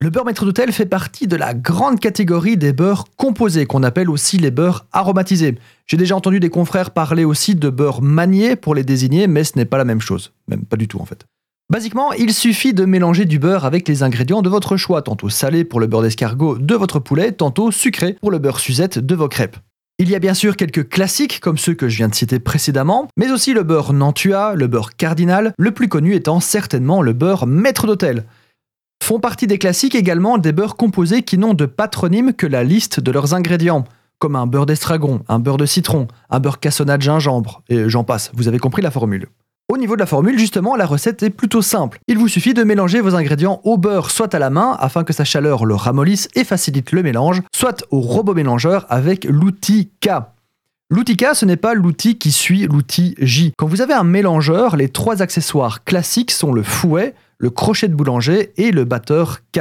Le beurre maître d'hôtel fait partie de la grande catégorie des beurres composés, qu'on appelle aussi les beurres aromatisés. J'ai déjà entendu des confrères parler aussi de beurre manié pour les désigner, mais ce n'est pas la même chose. Même pas du tout en fait. Basiquement, il suffit de mélanger du beurre avec les ingrédients de votre choix, tantôt salé pour le beurre d'escargot de votre poulet, tantôt sucré pour le beurre Suzette de vos crêpes. Il y a bien sûr quelques classiques comme ceux que je viens de citer précédemment, mais aussi le beurre Nantua, le beurre Cardinal, le plus connu étant certainement le beurre maître d'hôtel. Font partie des classiques également des beurres composés qui n'ont de patronyme que la liste de leurs ingrédients, comme un beurre d'estragon, un beurre de citron, un beurre cassonade gingembre, et j'en passe, vous avez compris la formule. Au niveau de la formule, justement, la recette est plutôt simple. Il vous suffit de mélanger vos ingrédients au beurre, soit à la main, afin que sa chaleur le ramollisse et facilite le mélange, soit au robot mélangeur avec l'outil K. L'outil K, ce n'est pas l'outil qui suit l'outil J. Quand vous avez un mélangeur, les trois accessoires classiques sont le fouet, le crochet de boulanger et le batteur K.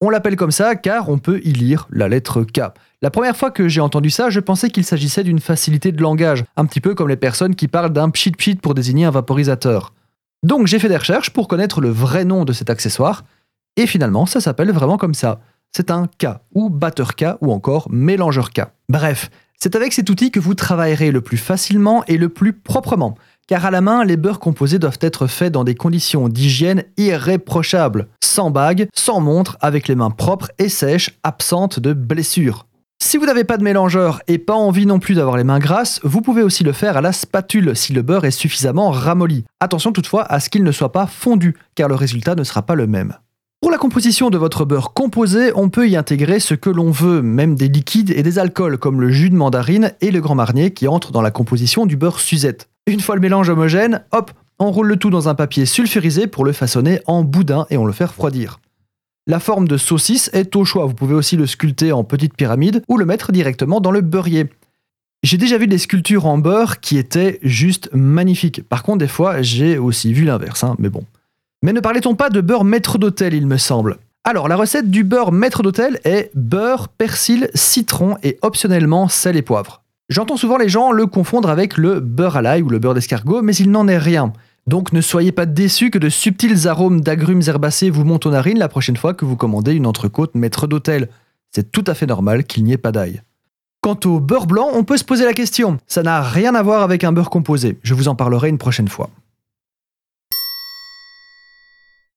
On l'appelle comme ça car on peut y lire la lettre K. La première fois que j'ai entendu ça, je pensais qu'il s'agissait d'une facilité de langage, un petit peu comme les personnes qui parlent d'un pchit pchit pour désigner un vaporisateur. Donc j'ai fait des recherches pour connaître le vrai nom de cet accessoire, et finalement ça s'appelle vraiment comme ça. C'est un K, ou batteur K, ou encore mélangeur K. Bref, c'est avec cet outil que vous travaillerez le plus facilement et le plus proprement car à la main, les beurres composés doivent être faits dans des conditions d'hygiène irréprochables, sans bague, sans montre, avec les mains propres et sèches, absentes de blessures. Si vous n'avez pas de mélangeur et pas envie non plus d'avoir les mains grasses, vous pouvez aussi le faire à la spatule si le beurre est suffisamment ramolli. Attention toutefois à ce qu'il ne soit pas fondu, car le résultat ne sera pas le même. La composition de votre beurre composé, on peut y intégrer ce que l'on veut, même des liquides et des alcools comme le jus de mandarine et le grand marnier qui entrent dans la composition du beurre Suzette. Une fois le mélange homogène, hop, on roule le tout dans un papier sulfurisé pour le façonner en boudin et on le fait refroidir. La forme de saucisse est au choix, vous pouvez aussi le sculpter en petite pyramide ou le mettre directement dans le beurrier. J'ai déjà vu des sculptures en beurre qui étaient juste magnifiques. Par contre, des fois, j'ai aussi vu l'inverse, hein, mais bon. Mais ne parlait-on pas de beurre maître d'hôtel, il me semble? Alors, la recette du beurre maître d'hôtel est beurre, persil, citron et optionnellement sel et poivre. J'entends souvent les gens le confondre avec le beurre à l'ail ou le beurre d'escargot, mais il n'en est rien. Donc ne soyez pas déçus que de subtils arômes d'agrumes herbacés vous montent aux narines la prochaine fois que vous commandez une entrecôte maître d'hôtel. C'est tout à fait normal qu'il n'y ait pas d'ail. Quant au beurre blanc, on peut se poser la question. Ça n'a rien à voir avec un beurre composé. Je vous en parlerai une prochaine fois.